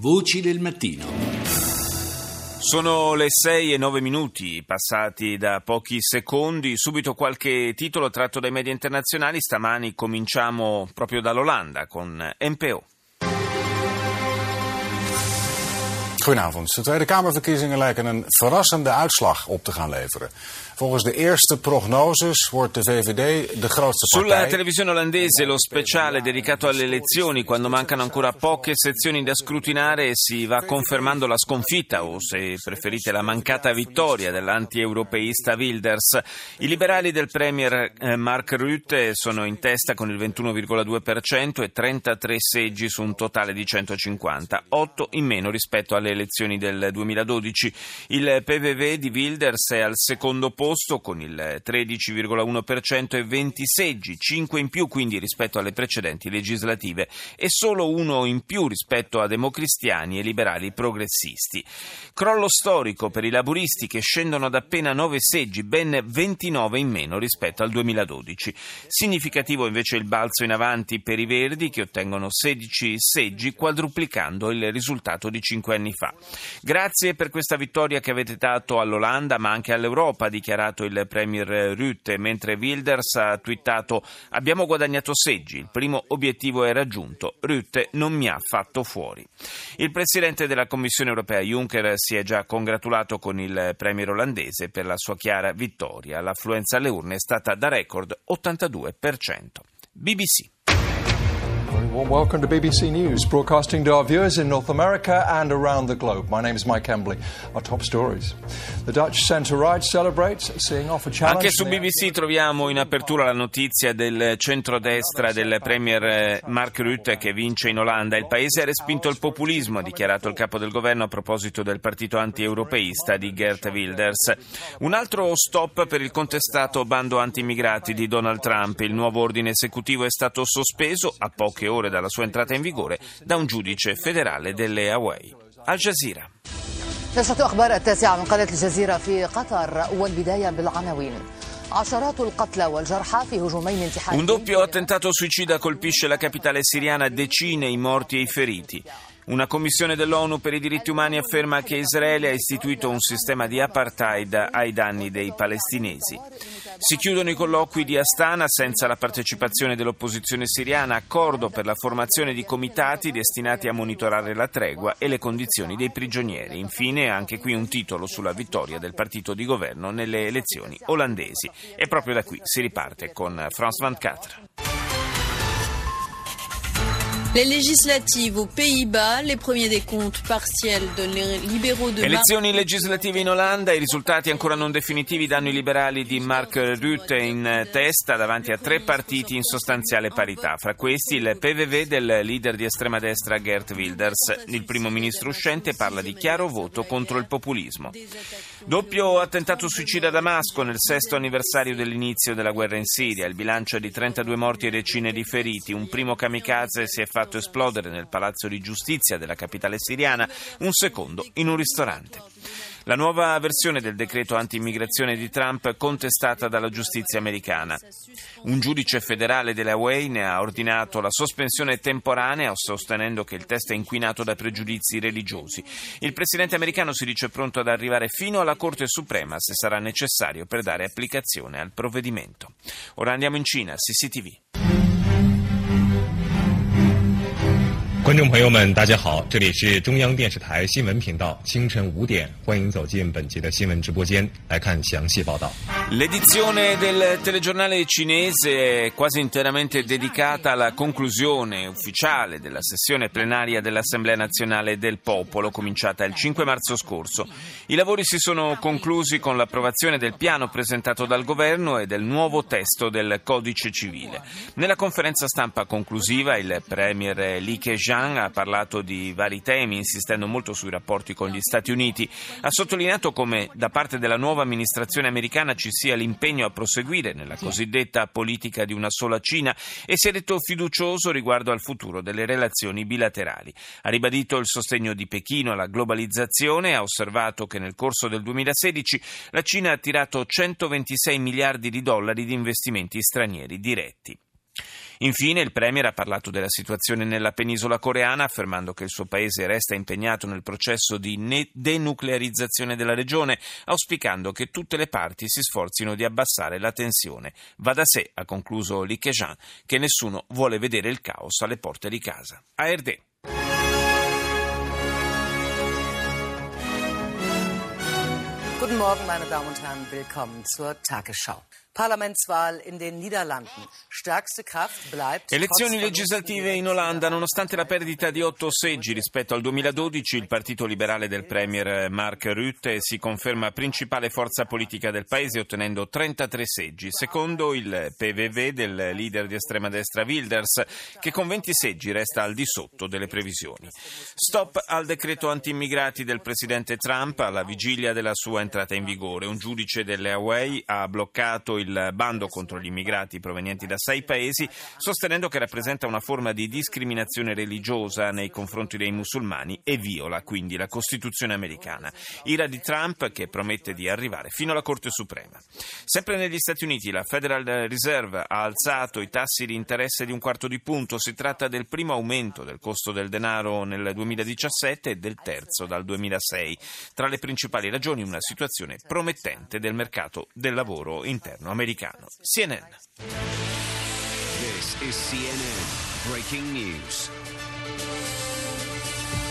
Voci del mattino. Sono le 6 e 9 minuti, passati da pochi secondi. Subito qualche titolo tratto dai media internazionali. Stamani cominciamo proprio dall'Olanda con NPO. Goedenavond. De Tweede Kamerverkiezingen lijken een verrassende uitslag op te gaan leveren. Volgens de eerste prognoses wordt de VVD de grootste Sulla partij. televisione olandese lo speciale dedicato alle elezioni, quando mancano ancora poche sezioni da scrutinare, si va confermando la sconfitta o, se preferite, la mancata vittoria dell'anti-europeista Wilders. I liberali del premier eh, Mark Rutte sono in testa con il 21,2% e 33 seggi su un totale di 150, 8 in meno rispetto alle elezioni del 2012. Il PVV di Wilders è al secondo posto con il 13,1% e 20 seggi, 5 in più quindi rispetto alle precedenti legislative e solo uno in più rispetto a democristiani e liberali progressisti. Crollo storico per i laburisti che scendono ad appena 9 seggi, ben 29 in meno rispetto al 2012. Significativo invece il balzo in avanti per i Verdi che ottengono 16 seggi, quadruplicando il risultato di 5 anni fa. Grazie per questa vittoria che avete dato all'Olanda ma anche all'Europa, ha dichiarato il premier Rutte, mentre Wilders ha twittato abbiamo guadagnato seggi, il primo obiettivo è raggiunto, Rutte non mi ha fatto fuori. Il presidente della Commissione europea Juncker si è già congratulato con il premier olandese per la sua chiara vittoria. L'affluenza alle urne è stata da record 82%. BBC. Very warm welcome to BBC News, broadcasting to our viewers in North America and around the globe. My name is Mike Embley. Our top stories. The Dutch centre-right celebrates seeing off a challenge. Anche su BBC troviamo in apertura la notizia del centrodestra del premier eh, Mark Rutte che vince in Olanda. Il paese ha respinto il populismo, ha dichiarato il capo del governo a proposito del partito anti-europeista di Gert Wilders. Un altro stop per il contestato bando anti-immigrati di Donald Trump. Il nuovo ordine esecutivo è stato sospeso a poche ore dalla sua entrata in vigore da un giudice federale delle Hawaii. Al Jazeera. نشرة أخبار التاسعة من قناة الجزيرة في قطر والبداية بالعناوين عشرات القتلى والجرحى في هجومين انتحاريين Un doppio attentato suicida colpisce la capitale siriana, decine i morti e i feriti. Una commissione dell'ONU per i diritti umani afferma che Israele ha istituito un sistema di apartheid ai danni dei palestinesi. Si chiudono i colloqui di Astana senza la partecipazione dell'opposizione siriana, accordo per la formazione di comitati destinati a monitorare la tregua e le condizioni dei prigionieri. Infine, anche qui un titolo sulla vittoria del partito di governo nelle elezioni olandesi. E proprio da qui si riparte con France 24. Les législatives aux Pays-Bas, les premiers décomptes partiels de libéraux de Elezioni legislative in Olanda, i risultati ancora non definitivi danno i liberali di Mark Rutte in testa davanti a tre partiti in sostanziale parità. Fra questi il PVV del leader di estrema destra Gert Wilders. Il primo ministro uscente parla di chiaro voto contro il populismo. Doppio attentato suicida a Damasco nel sesto anniversario dell'inizio della guerra in Siria. Il bilancio è di 32 morti e decine di feriti. Un primo kamikaze si è fatto esplodere nel palazzo di giustizia della capitale siriana, un secondo in un ristorante. La nuova versione del decreto anti-immigrazione di Trump contestata dalla giustizia americana. Un giudice federale della Hawaii ne ha ordinato la sospensione temporanea, sostenendo che il testo è inquinato da pregiudizi religiosi. Il presidente americano si dice pronto ad arrivare fino alla Corte Suprema se sarà necessario per dare applicazione al provvedimento. Ora andiamo in Cina, CCTV. 观众朋友们，大家好，这里是中央电视台新闻频道，清晨五点，欢迎走进本集的新闻直播间，来看详细报道。 L'edizione del telegiornale cinese è quasi interamente dedicata alla conclusione ufficiale della sessione plenaria dell'Assemblea nazionale del popolo, cominciata il 5 marzo scorso. I lavori si sono conclusi con l'approvazione del piano presentato dal governo e del nuovo testo del codice civile. Nella conferenza stampa conclusiva il premier Li Keqiang ha parlato di vari temi, insistendo molto sui rapporti con gli Stati Uniti. Ha sottolineato come da parte della nuova amministrazione americana ci sia l'impegno a proseguire nella cosiddetta politica di una sola Cina e si è detto fiducioso riguardo al futuro delle relazioni bilaterali. Ha ribadito il sostegno di Pechino alla globalizzazione e ha osservato che nel corso del 2016 la Cina ha attirato 126 miliardi di dollari di investimenti stranieri diretti. Infine il Premier ha parlato della situazione nella penisola coreana affermando che il suo paese resta impegnato nel processo di denuclearizzazione della regione, auspicando che tutte le parti si sforzino di abbassare la tensione. Va da sé, ha concluso Li Keqiang, che nessuno vuole vedere il caos alle porte di casa. ARD. Guten Morgen, meine Damen und Herren. Willkommen zur Tagesschau. Parlamentswahl in den Niederlanden. Stärkste Kraft bleibt. Elezioni legislative in Olanda, nonostante la perdita di otto seggi rispetto al 2012, il partito liberale del premier Mark Rutte si conferma principale forza politica del paese ottenendo 33 seggi, secondo il PVV del leader di estrema destra Wilders, che con 20 seggi resta al di sotto delle previsioni. Stop al decreto anti-immigrati del presidente Trump alla vigilia della sua entrata in vigore. Un giudice delle Hawaii ha bloccato il il bando contro gli immigrati provenienti da sei paesi, sostenendo che rappresenta una forma di discriminazione religiosa nei confronti dei musulmani e viola quindi la Costituzione americana. Ira di Trump che promette di arrivare fino alla Corte Suprema. Sempre negli Stati Uniti la Federal Reserve ha alzato i tassi di interesse di un quarto di punto. Si tratta del primo aumento del costo del denaro nel 2017 e del terzo dal 2006. Tra le principali ragioni una situazione promettente del mercato del lavoro interno americano. CNN. This is CNN breaking news.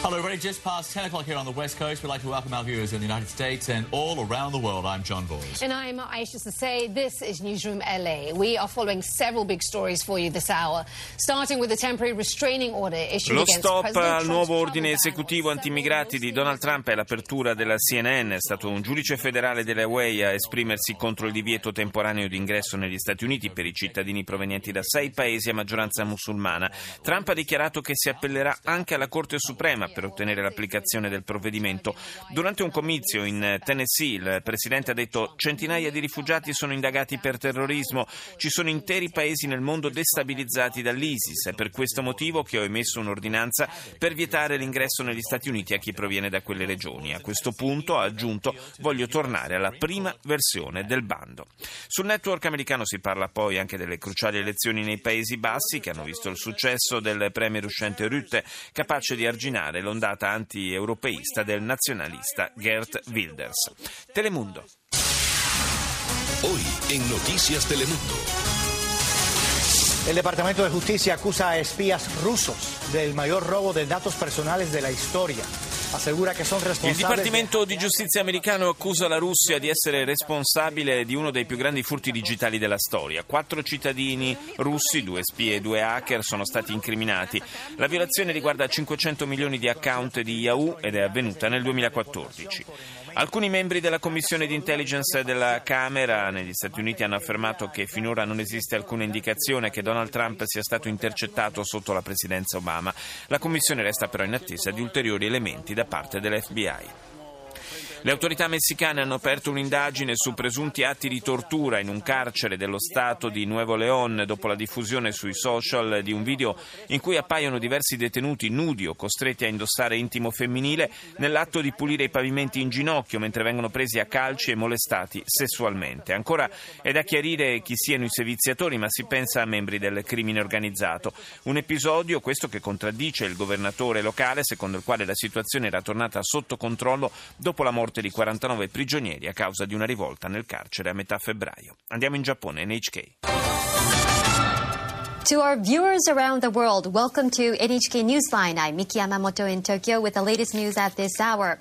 Hello, everybody. Just past 10 o'clock here on the West Coast. We'd like to welcome our viewers in the United States and all around the world. I'm John Boys. And I'm Aisha Say. This is Newsroom LA. We are following several big stories for you this hour, starting with the temporary restraining order issued Lo stop al nuovo ordine esecutivo on anti-immigrati di Donald Trump è l'apertura della CNN. È stato un giudice federale delle Hawaii a esprimersi contro il divieto temporaneo di ingresso negli Stati Uniti per i cittadini provenienti da sei paesi a maggioranza musulmana. Trump ha dichiarato che si appellerà anche alla Corte Suprema per ottenere l'applicazione del provvedimento. Durante un comizio in Tennessee il presidente ha detto centinaia di rifugiati sono indagati per terrorismo, ci sono interi paesi nel mondo destabilizzati dall'ISIS, è per questo motivo che ho emesso un'ordinanza per vietare l'ingresso negli Stati Uniti a chi proviene da quelle regioni. A questo punto, ha aggiunto, voglio tornare alla prima versione del bando. Sul network americano si parla poi anche delle cruciali elezioni nei Paesi Bassi che hanno visto il successo del premier uscente Rutte, capace di arginare l'ondata anti-europeista del nazionalista Gert Wilders. Telemundo. Hoy en Noticias Telemundo. El Departamento de Justicia acusa a espías rusos del mayor robo de datos personales de la historia. Il. Dipartimento di Giustizia americano accusa la Russia di essere responsabile di uno dei più grandi furti digitali della storia. Quattro cittadini russi, due spie e due hacker, sono stati incriminati. La violazione riguarda 500 milioni di account di Yahoo ed è avvenuta nel 2014. Alcuni membri della Commissione di Intelligence della Camera negli Stati Uniti hanno affermato che finora non esiste alcuna indicazione che Donald Trump sia stato intercettato sotto la presidenza Obama. La Commissione resta però in attesa di ulteriori elementi da parte dell'FBI. Le autorità messicane hanno aperto un'indagine su presunti atti di tortura in un carcere dello Stato di Nuevo León dopo la diffusione sui social di un video in cui appaiono diversi detenuti nudi o costretti a indossare intimo femminile nell'atto di pulire i pavimenti in ginocchio mentre vengono presi a calci e molestati sessualmente. Ancora è da chiarire chi siano i seviziatori, ma si pensa a membri del crimine organizzato. Un episodio, questo che contraddice il governatore locale, secondo il quale la situazione era tornata sotto controllo dopo la morte di 49 prigionieri a causa di una rivolta nel carcere a metà febbraio. Andiamo in Giappone, NHK. To our viewers around the world, welcome to NHK Newsline. I'm Miki Yamamoto in Tokyo with the latest news at this hour.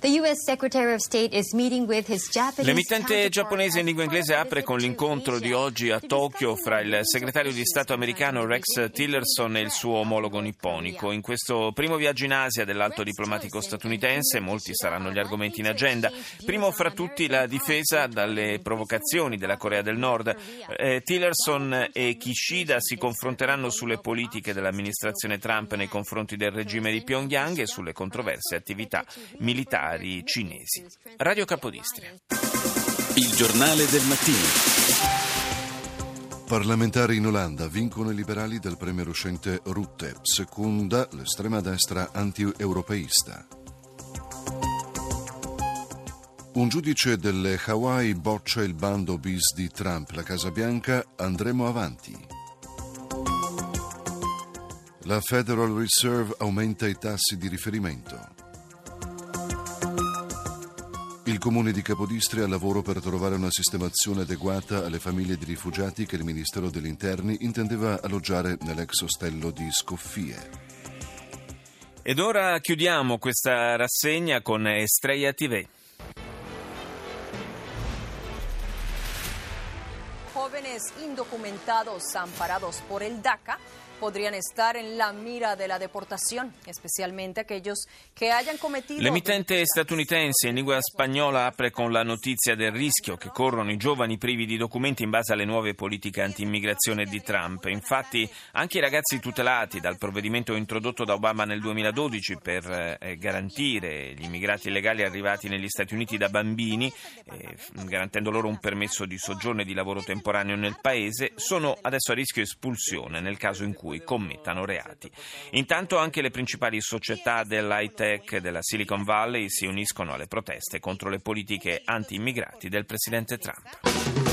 The U.S. Secretary of State is meeting with his Japanese L'emittente giapponese in lingua inglese apre con l'incontro di oggi a Tokyo to fra il segretario di Stato americano Rex Tillerson e il suo omologo nipponico. In questo primo viaggio in Asia dell'alto diplomatico statunitense molti saranno gli argomenti in agenda. Primo fra tutti la difesa dalle provocazioni della Corea del Nord. Eh, Tillerson e Kishida si confronteranno sulle politiche dell'amministrazione Trump nei confronti del regime di Pyongyang e sulle controverse attività militari cinesi. Radio Capodistria. Il giornale del mattino. Parlamentari in Olanda vincono i liberali del premier uscente Rutte, seconda l'estrema destra anti-europeista. Un giudice delle Hawaii boccia il bando bis di Trump, la Casa Bianca, andremo avanti. La Federal Reserve aumenta i tassi di riferimento. Il comune di Capodistria lavoro per trovare una sistemazione adeguata alle famiglie di rifugiati che il Ministero degli Interni intendeva alloggiare nell'ex ostello di Scoffie. Ed ora chiudiamo questa rassegna con Estrella TV. Jóvenes indocumentados amparados por el DACA podrían estar en la mira de la deportación, especialmente aquellos che hayan cometido. L'emittente statunitense in lingua spagnola apre con la notizia del rischio che corrono i giovani privi di documenti in base alle nuove politiche anti-immigrazione di Trump. Infatti, anche i ragazzi tutelati dal provvedimento introdotto da Obama nel 2012 per eh, garantire gli immigrati illegali arrivati negli Stati Uniti da bambini, eh, garantendo loro un permesso di soggiorno e di lavoro temporaneo nel paese, sono adesso a rischio espulsione nel caso in cui cui commettano reati. Intanto anche le principali società dell'high tech della Silicon Valley si uniscono alle proteste contro le politiche anti-immigrati del presidente Trump.